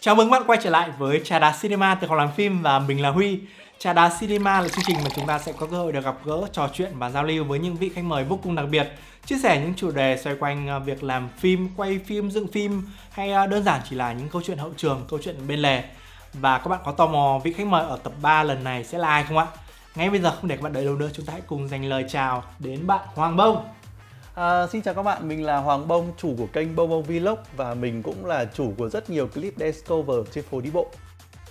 Chào mừng bạn quay trở lại với Trà Đá Cinema từ phòng làm phim và mình là Huy. Trà Đá Cinema là chương trình mà chúng ta sẽ có cơ hội được gặp gỡ, trò chuyện và giao lưu với những vị khách mời vô cùng đặc biệt, chia sẻ những chủ đề xoay quanh à, việc làm phim, quay phim, dựng phim hay à, đơn giản chỉ là những câu chuyện hậu trường, câu chuyện bên lề. Và các bạn có tò mò vị khách mời ở tập 3 lần này sẽ là ai không ạ? Ngay bây giờ không để các bạn đợi lâu nữa, chúng ta hãy cùng dành lời chào đến bạn Hoàng Bông. À, xin chào các bạn, mình là Hoàng Bông, chủ của kênh Bông Bông Vlog và mình cũng là chủ của rất nhiều clip dance cover trên phố đi bộ.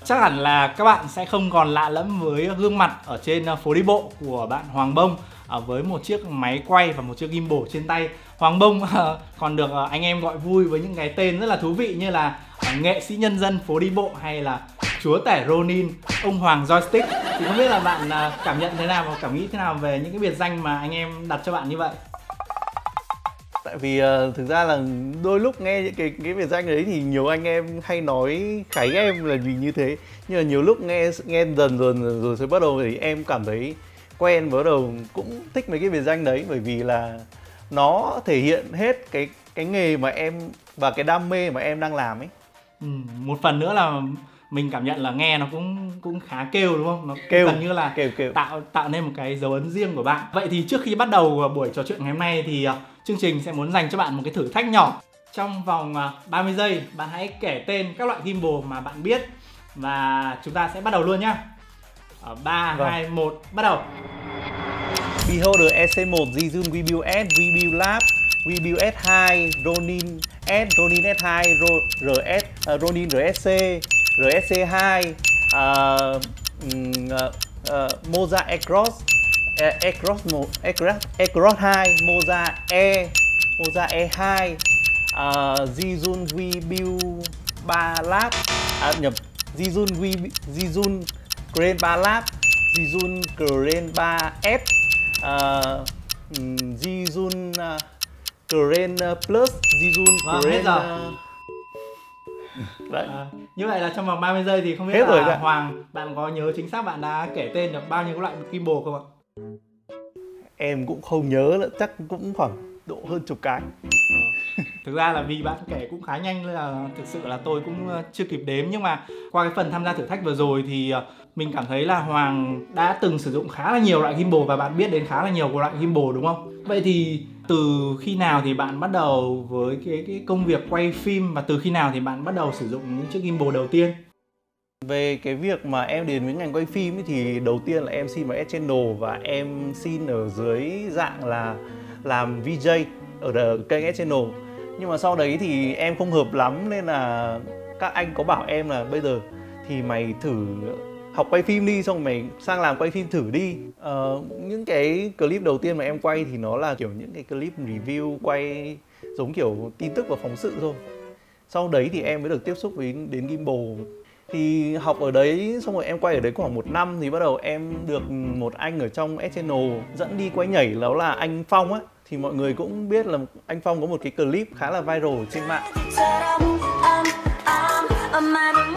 Chắc hẳn là các bạn sẽ không còn lạ lẫm với gương mặt ở trên à, phố đi bộ của bạn Hoàng Bông à, với một chiếc máy quay và một chiếc gimbal trên tay. Hoàng Bông à, còn được anh em gọi vui với những cái tên rất là thú vị như là nghệ sĩ nhân dân phố đi bộ hay là chúa tể Ronin, ông Hoàng joystick. Thì không biết là bạn cảm nhận thế nào và cảm nghĩ thế nào về những cái biệt danh mà anh em đặt cho bạn như vậy? Tại vì uh, thực ra là đôi lúc nghe những cái cái biệt danh đấy thì nhiều anh em hay nói khái em là vì như thế. Nhưng mà nhiều lúc nghe nghe dần dần rồi, rồi bắt đầu thì em cảm thấy quen bắt đầu cũng thích mấy cái biệt danh đấy. Bởi vì là nó thể hiện hết cái cái nghề mà em và cái đam mê mà em đang làm ấy. Ừ, một phần nữa là mình cảm nhận là nghe nó cũng cũng khá kêu đúng không? Nó kêu, gần như là kêu, kêu. tạo tạo nên một cái dấu ấn riêng của bạn. Vậy thì trước khi bắt đầu buổi trò chuyện ngày hôm nay thì uh, chương trình sẽ muốn dành cho bạn một cái thử thách nhỏ. Trong vòng uh, 30 giây, bạn hãy kể tên các loại gimbal mà bạn biết và chúng ta sẽ bắt đầu luôn nhá. Ở 3 vâng. 2 1 bắt đầu. Beholder EC1 Zizun Webuild S Webuild Lab Webuild S2 Ronin S Ronin S2 RS uh, Ronin RSC RSC2 uh, uh, uh, Moza Across Across Across 2 Moza E Moza E2 uh, Zizun View 3 Lab à, nhập Zizun V Zizun Crane 3 Lab Zizun Crane 3 S uh, Zizun uh, Crane Plus Zizun Crane uh, Đấy. À, như vậy là trong vòng 30 giây thì không biết Hết là rồi Hoàng bạn có nhớ chính xác bạn đã kể tên được bao nhiêu loại gimbal không ạ? Em cũng không nhớ nữa, chắc cũng khoảng độ hơn chục cái. Ờ. Thực ra là vì bạn kể cũng khá nhanh nên là thực sự là tôi cũng ờ, chưa kịp đếm nhưng mà qua cái phần tham gia thử thách vừa rồi thì ờ, mình cảm thấy là Hoàng đã từng sử dụng khá là nhiều loại gimbal và bạn biết đến khá là nhiều loại gimbal đúng không? Vậy thì từ khi nào thì bạn bắt đầu với cái cái công việc quay phim và từ khi nào thì bạn bắt đầu sử dụng những chiếc gimbal đầu tiên? Về cái việc mà em đến với ngành quay phim ấy, thì đầu tiên là em xin vào S Channel và em xin ở dưới dạng là làm VJ ở kênh S Channel. Nhưng mà sau đấy thì em không hợp lắm nên là các anh có bảo em là bây giờ thì mày thử học quay phim đi xong mày sang làm quay phim thử đi. Uh, những cái clip đầu tiên mà em quay thì nó là kiểu những cái clip review quay giống kiểu tin tức và phóng sự thôi. Sau đấy thì em mới được tiếp xúc với đến gimbal. Thì học ở đấy xong rồi em quay ở đấy khoảng một năm thì bắt đầu em được một anh ở trong S Channel dẫn đi quay nhảy đó là anh Phong á. Thì mọi người cũng biết là anh Phong có một cái clip khá là viral trên mạng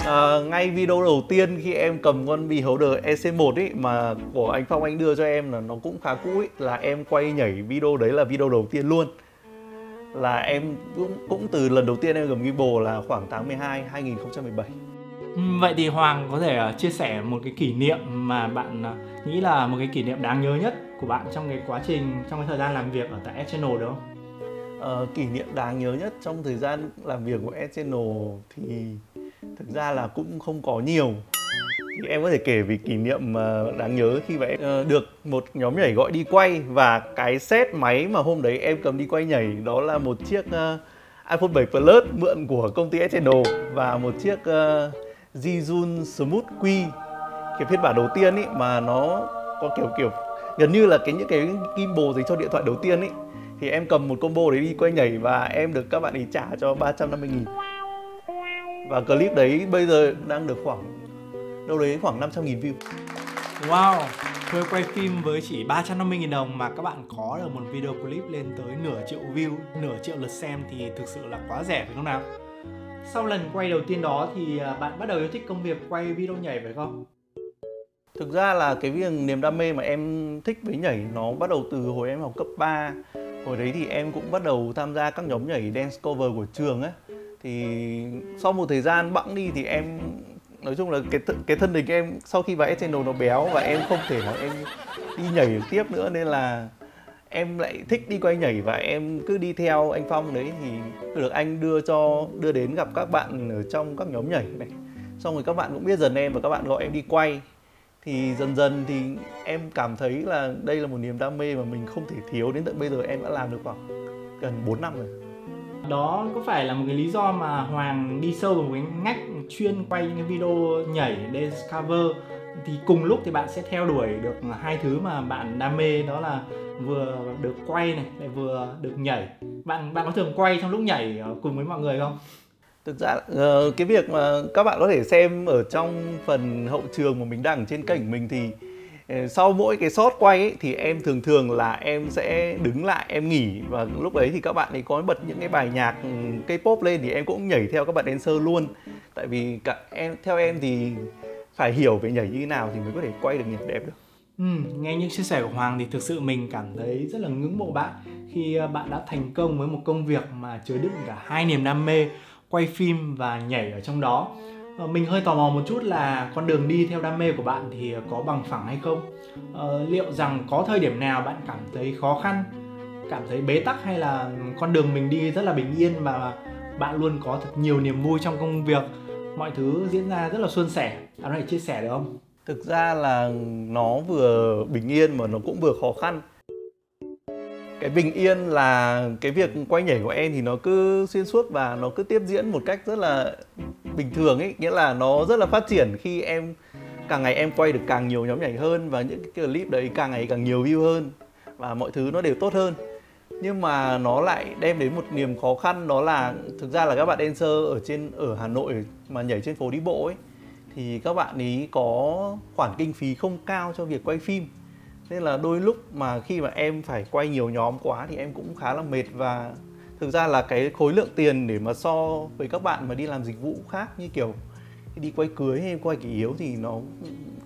à, ngay video đầu tiên khi em cầm con Beholder EC1 ấy mà của anh Phong anh đưa cho em là nó cũng khá cũ ấy là em quay nhảy video đấy là video đầu tiên luôn. Là em cũng cũng từ lần đầu tiên em cầm gimbal là khoảng tháng 12 2017 Vậy thì Hoàng có thể uh, chia sẻ một cái kỷ niệm mà bạn uh, nghĩ là một cái kỷ niệm đáng nhớ nhất của bạn trong cái quá trình trong cái thời gian làm việc ở tại S Channel được không? Uh, kỷ niệm đáng nhớ nhất trong thời gian làm việc của S Channel thì thực ra là cũng không có nhiều. Thì em có thể kể về kỷ niệm đáng nhớ khi mà em ờ, được một nhóm nhảy gọi đi quay và cái set máy mà hôm đấy em cầm đi quay nhảy đó là một chiếc ờ, iPhone 7 Plus mượn của công ty Eternal và một chiếc ờ, uh, Zhiyun Smooth Q. Cái phiên bản đầu tiên ý mà nó có kiểu kiểu gần như là cái những cái gimbal dành cho điện thoại đầu tiên ý. Thì em cầm một combo đấy đi quay nhảy và em được các bạn ấy trả cho 350 nghìn và clip đấy bây giờ đang được khoảng đâu đấy khoảng 500 nghìn view Wow, thuê quay phim với chỉ 350 nghìn đồng mà các bạn có được một video clip lên tới nửa triệu view, nửa triệu lượt xem thì thực sự là quá rẻ phải không nào? Sau lần quay đầu tiên đó thì à, bạn bắt đầu yêu thích công việc quay video nhảy phải không? Thực ra là cái việc niềm đam mê mà em thích với nhảy nó bắt đầu từ hồi em học cấp 3 hồi đấy thì em cũng bắt đầu tham gia các nhóm nhảy dance cover của trường ấy thì sau một thời gian bẵng đi thì em, nói chung là cái th- cái thân hình em sau khi vào SNL nó béo và em không thể nào em đi nhảy được tiếp nữa, nên là em lại thích đi quay nhảy và em cứ đi theo anh Phong đấy. Thì được anh đưa cho, đưa đến gặp các bạn ở trong các nhóm nhảy này. Xong rồi các bạn cũng biết dần em và các bạn gọi em đi quay. Thì dần dần thì em cảm thấy là đây là một niềm đam mê mà mình không thể thiếu, đến tận bây giờ em đã làm được khoảng gần 4 năm rồi đó có phải là một cái lý do mà Hoàng đi sâu vào một cái ngách chuyên quay những cái video nhảy dance cover? Thì cùng lúc thì bạn sẽ theo đuổi được hai thứ mà bạn đam mê, đó là vừa được quay này, lại vừa được nhảy. Bạn bạn có thường quay trong lúc nhảy cùng với mọi người không? Thực ra ờ, cái việc mà các bạn có thể xem ở trong phần hậu trường mà mình đăng trên kênh mình thì Ờ, sau mỗi cái shot quay ấy, thì em thường thường là em sẽ đứng lại em nghỉ. Và lúc đấy thì các bạn ấy có bật những cái bài nhạc ừ, K-pop lên thì em cũng nhảy theo các bạn dancer luôn. Tại vì cả em theo em thì phải hiểu về nhảy như thế nào thì mới có thể quay được nhạc đẹp được. Ừ, nghe những chia sẻ của Hoàng thì thực sự mình cảm thấy rất là ngưỡng mộ bạn. Khi ờ, bạn đã thành công với một công việc mà chứa đựng cả hai niềm đam mê quay phim và nhảy ở trong đó. Ờ, mình hơi tò mò một chút là con đường đi theo đam mê của bạn thì có bằng phẳng hay không? Ờ, liệu rằng có thời điểm nào bạn cảm thấy khó khăn, cảm thấy bế tắc hay là con đường mình đi rất là bình yên và bạn luôn có thật nhiều niềm vui trong công việc, mọi thứ diễn ra rất là suôn sẻ. Bạn có thể chia sẻ được không? thực ra là nó vừa bình yên mà nó cũng vừa khó khăn cái bình yên là cái việc quay nhảy của em thì nó cứ xuyên suốt và nó cứ tiếp diễn một cách rất là bình thường ấy, nghĩa là nó rất là phát triển khi em, càng ngày em quay được càng nhiều nhóm nhảy hơn và những cái clip đấy càng ngày càng nhiều view hơn và mọi thứ nó đều tốt hơn. Nhưng mà nó lại đem đến một niềm khó khăn, đó là thực ra là các bạn dancer ở trên, ở Hà Nội mà nhảy trên phố đi bộ ấy, thì các bạn ý có khoản kinh phí không cao cho việc quay phim. Nên là đôi lúc mà khi mà em phải quay nhiều nhóm quá thì em cũng khá là mệt và thực ra là cái khối lượng tiền để mà so với các bạn mà đi làm dịch vụ khác như kiểu đi quay cưới hay quay kỷ yếu thì nó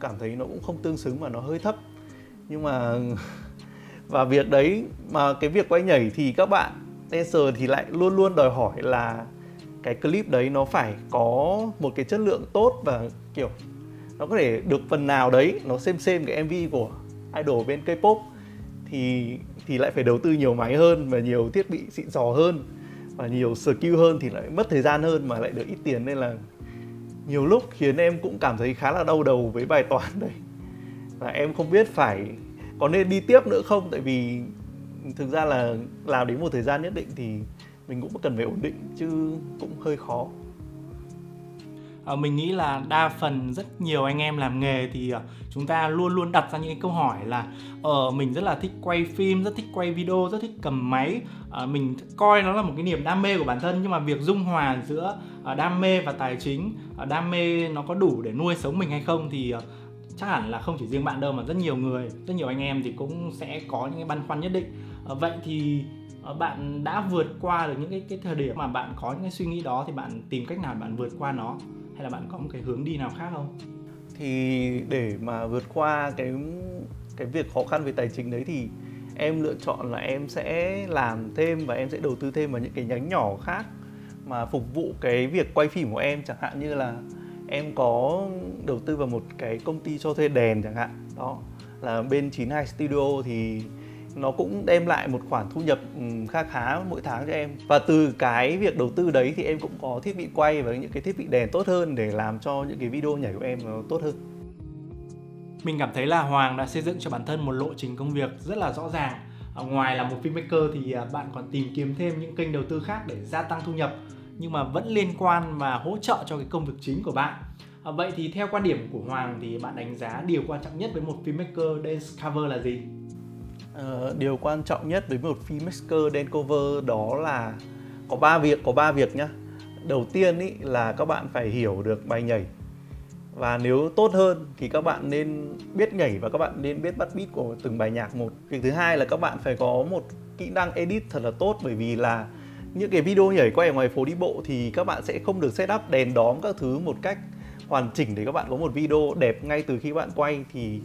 cảm thấy nó cũng không tương xứng mà nó hơi thấp. Nhưng mà và việc đấy mà cái việc quay nhảy thì các bạn dancer thì lại luôn luôn đòi hỏi là cái clip đấy nó phải có một cái chất lượng tốt và kiểu nó có thể được phần nào đấy, nó xem xem cái MV của idol bên K-pop. Thì thì lại phải đầu tư nhiều máy hơn và nhiều thiết bị xịn sò hơn và nhiều skill hơn thì lại mất thời gian hơn mà lại được ít tiền. Nên là nhiều lúc khiến em cũng cảm thấy khá là đau đầu với bài toán đấy. Và em không biết phải có nên đi tiếp nữa không? Tại vì thực ra là làm đến một thời gian nhất định thì mình cũng cần phải ổn định chứ cũng hơi khó. Ờ, mình nghĩ là đa phần rất nhiều anh em làm nghề thì ờ, chúng ta luôn luôn đặt ra những cái câu hỏi là ờ mình rất là thích quay phim, rất thích quay video, rất thích cầm máy. Ờ, mình coi nó là một cái niềm đam mê của bản thân nhưng mà việc dung hòa giữa đam mê và tài chính đam mê nó có đủ để nuôi sống mình hay không thì chắc hẳn là không chỉ riêng bạn đâu mà rất nhiều người, rất nhiều anh em thì cũng sẽ có những cái băn khoăn nhất định. Vậy thì bạn đã vượt qua được những cái cái thời điểm mà bạn có những cái suy nghĩ đó thì bạn tìm cách nào bạn vượt qua nó? Hay là bạn có một cái hướng đi nào khác không? Thì để mà vượt qua cái cái việc khó khăn về tài chính đấy thì em lựa chọn là em sẽ làm thêm và em sẽ đầu tư thêm vào những cái nhánh nhỏ khác mà phục vụ cái việc quay phim của em. Chẳng hạn như là em có đầu tư vào một cái công ty cho thuê đèn chẳng hạn. Đó, là bên 92 Studio thì nó cũng đem lại một khoản thu nhập ừ, kha khá mỗi tháng cho em. Và từ cái việc đầu tư đấy thì em cũng có thiết bị quay và những cái thiết bị đèn tốt hơn để làm cho những cái video nhảy của em nó tốt hơn. Mình cảm thấy là Hoàng đã xây dựng cho bản thân một lộ trình công việc rất là rõ ràng. Ở ngoài là một filmmaker thì à, bạn còn tìm kiếm thêm những kênh đầu tư khác để gia tăng thu nhập nhưng mà vẫn liên quan và hỗ trợ cho cái công việc chính của bạn. À, vậy thì theo quan điểm của Hoàng thì bạn đánh giá điều quan trọng nhất với một filmmaker dance cover là gì? Ờ, điều quan trọng nhất với một filmmaker đen cover đó là có ba việc, có ba việc nhá. Đầu tiên ý, là các bạn phải hiểu được bài nhảy. Và nếu tốt hơn thì các bạn nên biết nhảy và các bạn nên biết bắt beat của từng bài nhạc một. Việc thứ hai là các bạn phải có một kỹ năng edit thật là tốt, bởi vì là những cái video nhảy quay ở ngoài phố đi bộ thì các bạn sẽ không được set up, đèn đóm các thứ một cách hoàn chỉnh để các bạn có một video đẹp ngay từ khi bạn quay. Thì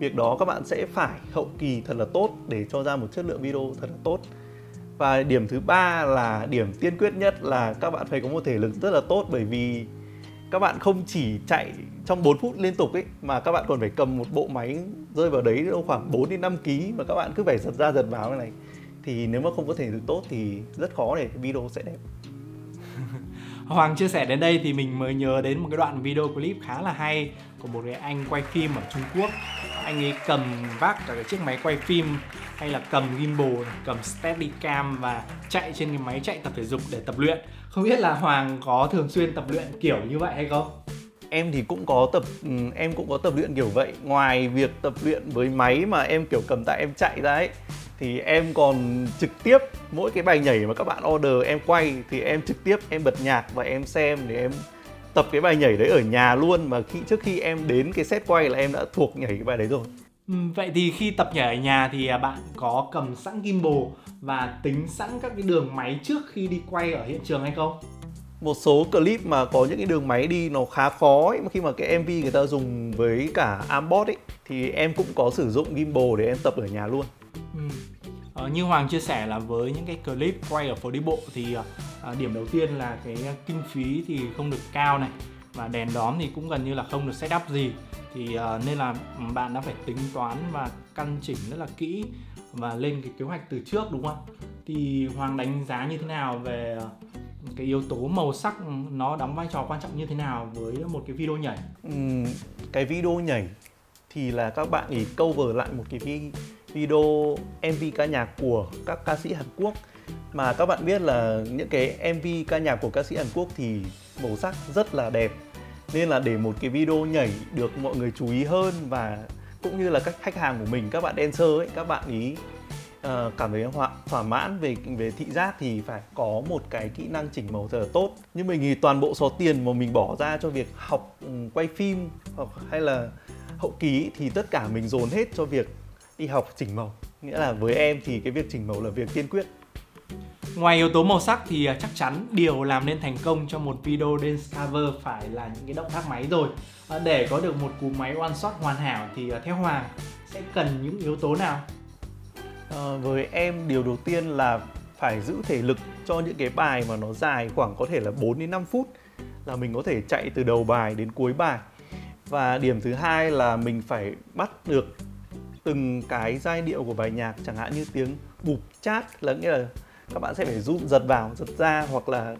việc đó các bạn sẽ phải hậu kỳ thật là tốt để cho ra một chất lượng video thật là tốt. Và điểm thứ ba là điểm tiên quyết nhất là các bạn phải có một thể lực rất là tốt bởi vì các bạn không chỉ chạy trong 4 phút liên tục ấy, mà các bạn còn phải cầm một bộ máy rơi vào đấy khoảng 4 đến 5 kg mà các bạn cứ phải giật ra giật vào cái này. Thì nếu mà không có thể lực tốt thì rất khó để video sẽ đẹp. Hoàng chia sẻ đến đây thì mình mới nhớ đến một cái đoạn video clip khá là hay của một người anh quay phim ở Trung Quốc. Anh ấy cầm vác cả cái chiếc máy quay phim hay là cầm gimbal, cầm steadicam và chạy trên cái máy chạy tập thể dục để tập luyện. Không biết là Hoàng có thường xuyên tập luyện kiểu như vậy hay không? em thì cũng có tập ừ, em cũng có tập luyện kiểu vậy ngoài việc tập luyện với máy mà em kiểu cầm tay em chạy ra ấy thì em còn trực tiếp mỗi cái bài nhảy mà các bạn order em quay thì em trực tiếp em bật nhạc và em xem để em tập cái bài nhảy đấy ở nhà luôn mà khi trước khi em đến cái set quay là em đã thuộc nhảy cái bài đấy rồi Ừ, vậy thì khi tập nhảy ở nhà thì à, bạn có cầm sẵn gimbal và tính sẵn các cái đường máy trước khi đi quay ở hiện trường hay không? một số clip mà có những cái đường máy đi nó khá khó ấy, mà khi mà cái MV người ta dùng với cả Ambot ấy thì em cũng có sử dụng gimbal để em tập ở nhà luôn. Ừ. Ờ, như Hoàng chia sẻ là với những cái clip quay ở phố đi bộ thì ờ, à, điểm đầu tiên là cái kinh phí thì không được cao này và đèn đóm thì cũng gần như là không được setup gì thì uh, nên là bạn đã phải tính toán và căn chỉnh rất là kỹ và lên cái kế hoạch từ trước đúng không? Thì Hoàng đánh giá như thế nào về ờ, cái yếu tố màu sắc nó đóng vai trò quan trọng như thế nào với một cái video nhảy? Ừ, cái video nhảy thì là các bạn ấy cover lại một cái video MV ca nhạc của các ca sĩ Hàn Quốc. Mà các bạn biết là những cái MV ca nhạc của ca sĩ Hàn Quốc thì màu sắc rất là đẹp. Nên là để một cái video nhảy được mọi người chú ý hơn và cũng như là các khách hàng của mình các bạn dancer ấy các bạn ý uh, cảm thấy thỏa, thỏa mãn về về thị giác thì phải có một cái kỹ năng chỉnh màu thật là tốt. Nhưng mình nghĩ toàn bộ số tiền mà mình bỏ ra cho việc học ừ, quay phim hoặc hay là hậu ký thì tất cả mình dồn hết cho việc đi học chỉnh màu nghĩa là với em thì cái việc chỉnh màu là việc tiên quyết Ngoài yếu tố màu sắc thì à, chắc chắn điều làm nên thành công cho một video dance cover phải là những cái động tác máy rồi. À, để có được một cú máy one shot hoàn hảo thì à, theo Hoàng sẽ cần những yếu tố nào? À, với em điều đầu tiên là phải giữ thể lực cho những cái bài mà nó dài khoảng có thể là 4 đến 5 phút là mình có thể chạy từ đầu bài đến cuối bài. Và điểm thứ hai là mình phải bắt được từng cái giai điệu của bài nhạc chẳng hạn như tiếng bụp chát là nghĩa là các bạn sẽ phải rút giật vào giật ra hoặc là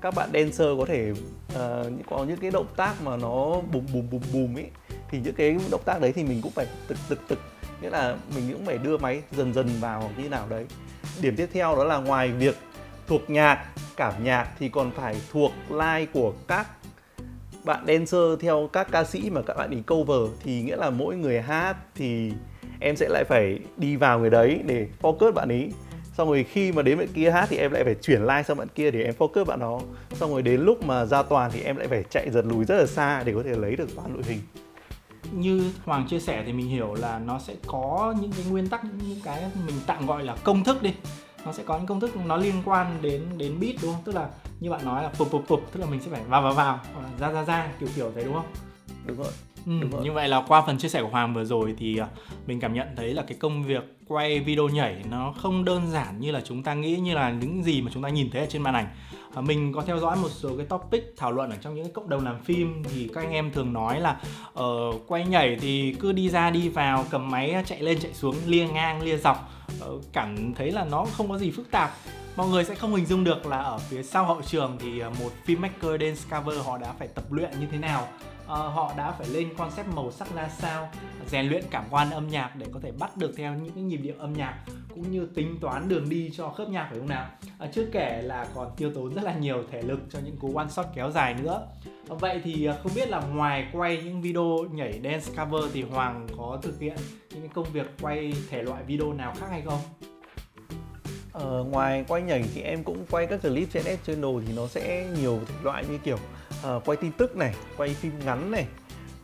các bạn dancer có thể uh, có những cái động tác mà nó bùm bùm bùm bùm ấy thì những cái động tác đấy thì mình cũng phải tực tực tực. Nghĩa là mình cũng phải đưa máy dần dần vào như nào đấy. Điểm tiếp theo đó là ngoài việc thuộc nhạc cảm nhạc thì còn phải thuộc line của các bạn dancer theo các ca sĩ mà các bạn ý cover. Thì nghĩa là mỗi người hát thì em sẽ lại phải đi vào người đấy để focus bạn ý. Xong rồi khi mà đến bạn kia hát thì em lại phải chuyển like sang bạn kia để em focus bạn đó xong rồi đến lúc mà ra toàn thì em lại phải chạy giật lùi rất là xa để có thể lấy được toàn đội hình. Như Hoàng chia sẻ thì mình hiểu là nó sẽ có những cái nguyên tắc những cái mình tạm gọi là công thức đi. Nó sẽ có những công thức nó liên quan đến đến beat đúng không? Tức là như bạn nói là phục phục phục tức là mình sẽ phải vào vào vào ra ra ra kiểu kiểu thế đúng không? Đúng rồi Ừ, như vậy là qua phần chia sẻ của Hoàng vừa rồi thì à, mình cảm nhận thấy là cái công việc quay video nhảy nó không đơn giản như là chúng ta nghĩ như là những gì mà chúng ta nhìn thấy ở trên màn ảnh. À, mình có theo dõi một số cái topic thảo luận ở trong những cái cộng đồng làm phim thì các anh em thường nói là uh, quay nhảy thì cứ đi ra đi vào cầm máy chạy lên chạy xuống lia ngang lia dọc. Uh, cảm thấy là nó không có gì phức tạp. Mọi người sẽ không hình dung được là ở phía sau hậu trường thì một filmmaker dance cover họ đã phải tập luyện như thế nào Ờ, họ đã phải lên concept màu sắc ra sao rèn luyện cảm quan âm nhạc để có thể bắt được theo những cái nhịp điệu âm nhạc cũng như tính toán đường đi cho khớp nhạc phải không nào? À, chưa kể là còn tiêu tốn rất là nhiều thể lực cho những cú one shot kéo dài nữa. À, vậy thì không biết là ngoài quay những video nhảy dance cover thì hoàng có thực hiện những cái công việc quay thể loại video nào khác hay không? Ờ, ngoài quay nhảy thì em cũng quay các clip trên S channel thì nó sẽ nhiều thể loại như kiểu uh, quay tin tức này, quay phim ngắn này,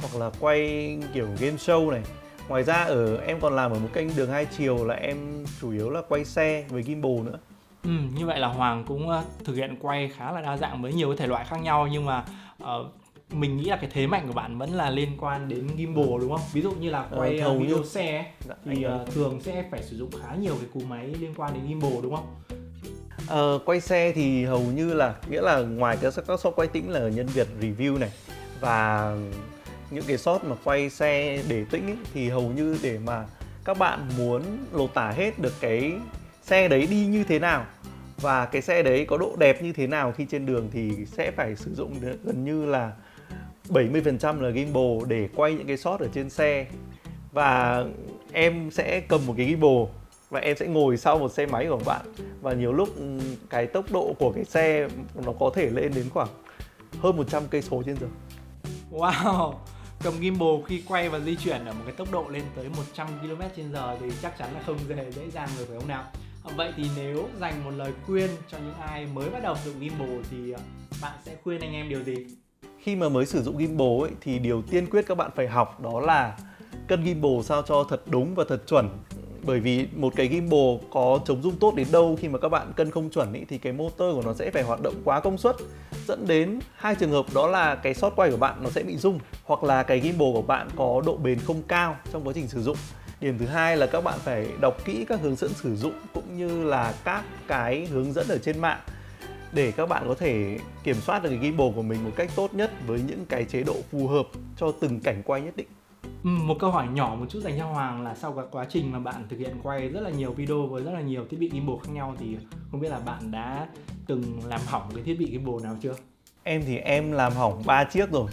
hoặc là quay kiểu game show này. Ngoài ra ở em còn làm ở một kênh đường hai chiều là em chủ yếu là quay xe với gimbal nữa. Ừ, như vậy là Hoàng cũng uh, thực hiện quay khá là đa dạng với nhiều thể loại khác nhau nhưng mà uh, mình nghĩ là cái thế mạnh của bạn vẫn là liên quan đến gimbal đúng không? Ví dụ như là ờ, quay ờ, video như... xe dạ, thì uh, thường sẽ phải sử dụng khá nhiều cái cú máy liên quan đến gimbal đúng không? Ờ, quay xe thì hầu như là nghĩa là ngoài cái các shot quay tĩnh là nhân Việt review này và những cái shot mà quay xe để tĩnh ấy, thì hầu như để mà các bạn muốn lột tả hết được cái xe đấy đi như thế nào và cái xe đấy có độ đẹp như thế nào khi trên đường thì sẽ phải sử dụng gần như là 70% là gimbal để quay những cái shot ở trên xe. Và em sẽ cầm một cái gimbal và em sẽ ngồi sau một xe máy của bạn và nhiều lúc ừ, cái tốc độ của cái xe nó có thể lên đến khoảng hơn 100 cây số trên giờ. Wow, cầm gimbal khi quay và di chuyển ở một cái tốc độ lên tới 100 km trên giờ thì chắc chắn là không dễ dễ dàng được phải không nào? Vậy thì nếu dành một lời khuyên cho những ai mới bắt đầu sử dụng gimbal thì ờ, bạn sẽ khuyên anh em điều gì? Khi mà mới sử dụng gimbal ấy, thì điều tiên quyết các bạn phải học đó là cân gimbal sao cho thật đúng và thật chuẩn bởi vì một cái gimbal có chống rung tốt đến đâu khi mà các bạn cân không chuẩn ý, thì cái motor của nó sẽ phải hoạt động quá công suất. Dẫn đến hai trường hợp đó là cái shot quay của bạn nó sẽ bị rung hoặc là cái gimbal của bạn có độ bền không cao trong quá trình sử dụng. Điểm thứ hai là các bạn phải đọc kỹ các hướng dẫn sử dụng cũng như là các cái hướng dẫn ở trên mạng để các bạn có thể kiểm soát được cái gimbal của mình một cách tốt nhất với những cái chế độ phù hợp cho từng cảnh quay nhất định. Ừ, một câu hỏi nhỏ một chút dành cho Hoàng là sau cái quá trình mà bạn thực hiện quay rất là nhiều video với rất là nhiều thiết bị gimbal khác nhau thì không biết là bạn đã từng làm hỏng cái thiết bị gimbal nào chưa? Em thì em làm hỏng 3 chiếc rồi.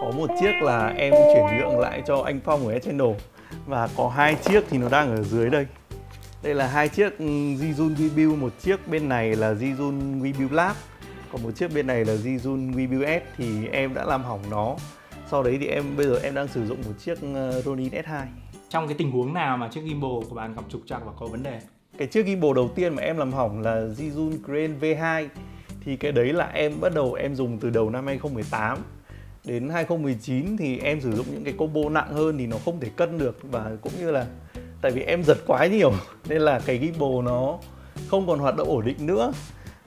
Có một chiếc là em chuyển nhượng lại cho anh Phong ở Channel và có hai chiếc thì nó đang ở dưới đây. Đây là hai chiếc ừ, Zhiyun Webuild, một chiếc bên này là Zhiyun Webuild Lab, còn một chiếc bên này là Zhiyun Webuild S thì em đã làm hỏng nó sau đấy thì em bây giờ em đang sử dụng một chiếc ờ, Ronin S2 trong cái tình huống nào mà chiếc gimbal của bạn gặp trục trặc và có vấn đề? Cái chiếc gimbal đầu tiên mà em làm hỏng là Zhiyun Crane V2 thì cái đấy là em bắt đầu em dùng từ đầu năm 2018 đến 2019 thì em sử dụng những cái combo nặng hơn thì nó không thể cân được. Và cũng như là tại vì em giật quá nhiều nên là cái gimbal nó không còn hoạt động ổn định nữa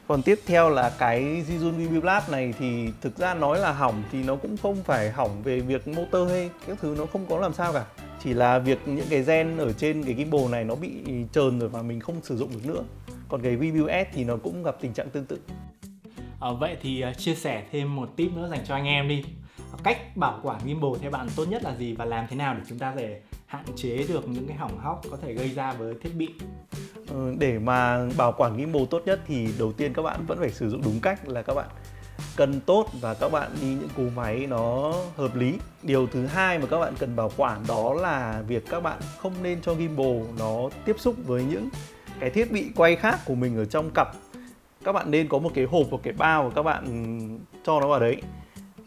còn tiếp theo là cái Zhiyun View Lab này thì thực ra nói là hỏng thì nó cũng không phải hỏng về việc motor hay các thứ nó không có làm sao cả. Chỉ là việc những cái gen ở trên cái gimbal này nó bị trơn rồi và mình không sử dụng được nữa. Còn cái View S thì nó cũng gặp tình trạng tương tự. À, vậy thì à, chia sẻ thêm một tip nữa dành cho anh em đi. Cách bảo quản gimbal theo bạn tốt nhất là gì và làm thế nào để chúng ta để hạn chế được những cái hỏng hóc có thể gây ra với thiết bị? Ừ, để mà bảo quản gimbal tốt nhất thì đầu tiên các bạn vẫn phải sử dụng đúng cách là các bạn cân tốt và các bạn đi những cú máy nó hợp lý. Điều thứ hai mà các bạn cần bảo quản đó là việc các bạn không nên cho gimbal nó tiếp xúc với những cái thiết bị quay khác của mình ở trong cặp. Các bạn nên có một cái hộp hoặc cái bao và các bạn ừ, cho nó vào đấy.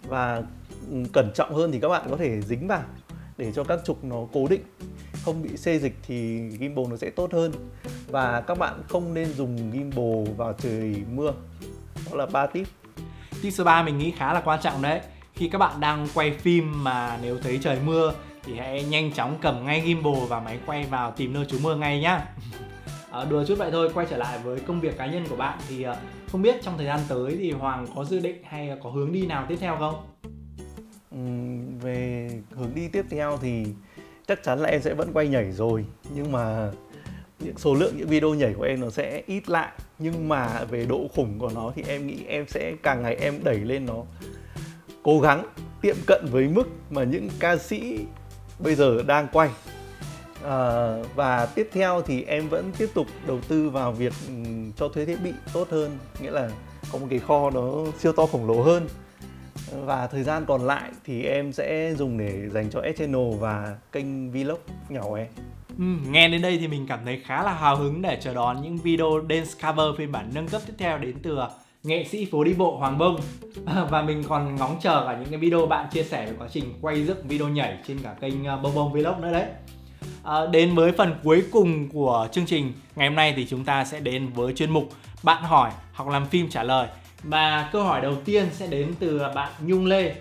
Và ừ, cẩn trọng hơn thì các bạn có thể dính vào để cho các trục nó cố định không bị xê dịch thì gimbal nó sẽ tốt hơn. Và các bạn không nên dùng gimbal vào trời mưa. Đó là ba tip. Tip số 3 mình nghĩ khá là quan trọng đấy. Khi các bạn đang quay phim mà nếu thấy trời mưa thì hãy nhanh chóng cầm ngay gimbal và máy quay vào tìm nơi trú mưa ngay nhá. À, đùa chút vậy thôi quay trở lại với công việc cá nhân của bạn thì ờ, không biết trong thời gian tới thì hoàng có dự định hay có hướng đi nào tiếp theo không? Về hướng đi tiếp theo thì chắc chắn là em sẽ vẫn quay nhảy rồi. Nhưng mà những số lượng những video nhảy của em nó sẽ ít lại. Nhưng mà về độ khủng của nó thì em nghĩ em sẽ càng ngày em đẩy lên nó. Cố gắng tiệm cận với mức mà những ca sĩ bây giờ đang quay. À, và tiếp theo thì em vẫn tiếp tục đầu tư vào việc ừ, cho thuê thiết bị tốt hơn. Nghĩa là có một cái kho nó siêu to khổng lồ hơn và thời gian còn lại thì em sẽ dùng để dành cho channel và kênh vlog nhỏ của em. Ừ, nghe đến đây thì mình cảm thấy khá là hào hứng để chờ đón những video dance cover phiên bản nâng cấp tiếp theo đến từ à, nghệ sĩ phố đi bộ Hoàng Bông. À, và mình còn ngóng chờ cả những cái video bạn chia sẻ về quá trình quay dựng video nhảy trên cả kênh à, Bông Bông Vlog nữa đấy. À, đến với phần cuối cùng của chương trình ngày hôm nay thì chúng ta sẽ đến với chuyên mục bạn hỏi học làm phim trả lời và câu hỏi đầu tiên sẽ đến từ bạn Nhung Lê.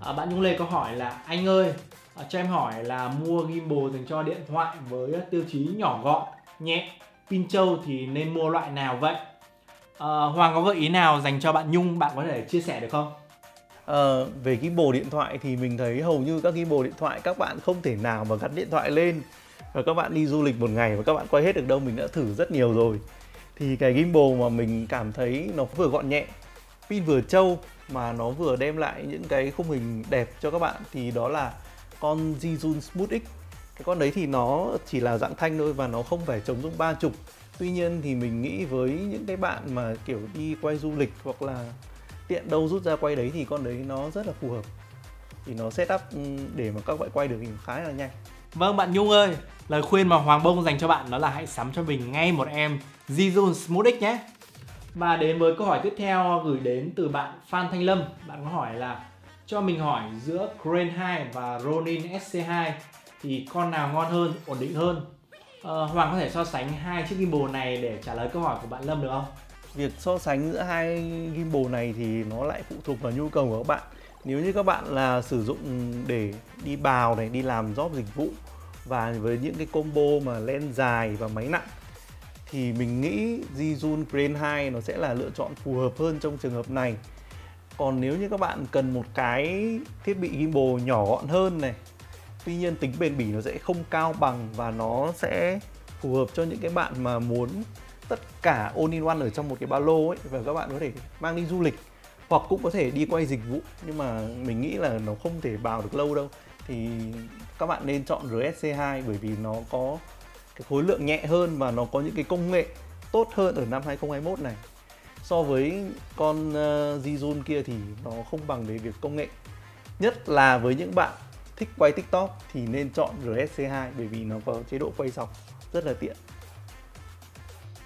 À, bạn Nhung Lê có hỏi là anh ơi à, cho em hỏi là mua gimbal dành cho điện thoại với tiêu chí nhỏ gọn nhẹ pin trâu thì nên mua loại nào vậy? À, Hoàng có gợi ý nào dành cho bạn Nhung bạn có thể chia sẻ được không? À, về gimbal điện thoại thì mình thấy hầu như các gimbal điện thoại các bạn không thể nào mà gắn điện thoại lên. Và các bạn đi du lịch một ngày và các bạn quay hết được đâu mình đã thử rất nhiều rồi thì cái gimbal mà mình cảm thấy nó vừa gọn nhẹ, pin vừa trâu mà nó vừa đem lại những cái khung hình đẹp cho các bạn thì đó là con Zhiyun Smooth X. Cái con đấy thì nó chỉ là dạng thanh thôi và nó không phải chống rung ba chục. Tuy nhiên thì mình nghĩ với những cái bạn mà kiểu đi quay du lịch hoặc là tiện đâu rút ra quay đấy thì con đấy nó rất là phù hợp. Thì nó setup ừ, để mà các bạn quay được thì khá là nhanh. Vâng bạn Nhung ơi, lời khuyên mà Hoàng Bông dành cho bạn đó là hãy sắm cho mình ngay một em Zizun Smooth X nhé. Và đến với câu hỏi tiếp theo gửi đến từ bạn Phan Thanh Lâm. Bạn có hỏi là cho mình hỏi giữa Crane 2 và Ronin SC2 thì con nào ngon hơn, ổn định hơn? Ờ, Hoàng có thể so sánh hai chiếc gimbal này để trả lời câu hỏi của bạn Lâm được không? việc so sánh giữa hai gimbal này thì nó lại phụ thuộc vào nhu cầu của các bạn nếu như các bạn là sử dụng để đi bào này, đi làm job dịch vụ và với những cái combo mà len dài và máy nặng, thì mình nghĩ Zhiyun Crane 2 nó sẽ là lựa chọn phù hợp hơn trong trường hợp này. Còn nếu như các bạn cần một cái thiết bị gimbal nhỏ gọn hơn này, tuy nhiên tính bền bỉ nó sẽ không cao bằng và nó sẽ phù hợp cho những cái bạn mà muốn tất cả all in one ở trong một cái ba lô ấy, và các bạn có thể mang đi du lịch hoặc cũng có thể đi quay dịch vụ nhưng mà mình nghĩ là nó không thể bào được lâu đâu. Thì các bạn nên chọn RSC2 bởi vì nó có cái khối lượng nhẹ hơn và nó có những cái công nghệ tốt hơn ở năm 2021 này. So với con ờ, uh, Zhiyun kia thì nó không bằng về việc công nghệ. Nhất là với những bạn thích quay TikTok thì nên chọn RSC2 bởi vì nó có chế độ quay dọc rất là tiện.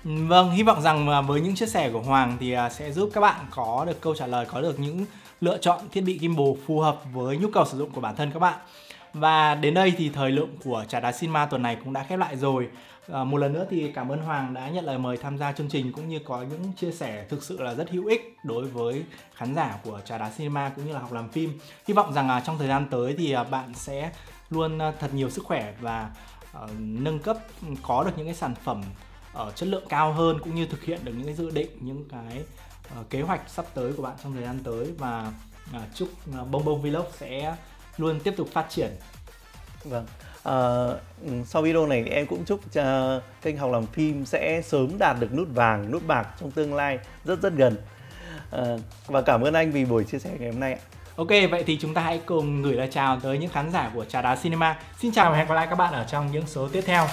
Vâng, hy vọng rằng với những chia sẻ của Hoàng thì à, sẽ giúp các bạn có được câu trả lời, có được những lựa chọn thiết bị gimbal phù hợp với nhu cầu sử dụng của bản thân các bạn. Và đến đây thì thời lượng của Trà đá Cinema tuần này cũng đã khép lại rồi. À, một lần nữa thì cảm ơn Hoàng đã nhận lời mời tham gia chương trình cũng như có những chia sẻ thực sự là rất hữu ích đối với khán giả của Trà đá Cinema cũng như là học làm phim. Hy vọng rằng à, trong thời gian tới thì à, bạn sẽ luôn à, thật nhiều sức khỏe và ờ, nâng cấp ừ, có được những cái sản phẩm ở chất lượng cao hơn cũng như thực hiện được những cái dự định những cái uh, kế hoạch sắp tới của bạn trong thời gian tới và uh, chúc uh, bông bông vlog sẽ luôn tiếp tục phát triển vâng uh, sau video này thì em cũng chúc cho kênh học làm phim sẽ sớm đạt được nút vàng nút bạc trong tương lai rất rất gần uh, và cảm ơn anh vì buổi chia sẻ ngày hôm nay ạ Ok, vậy thì chúng ta hãy cùng gửi lời chào tới những khán giả của Trà Đá Cinema. Xin chào và hẹn gặp lại các bạn ở trong những số tiếp theo.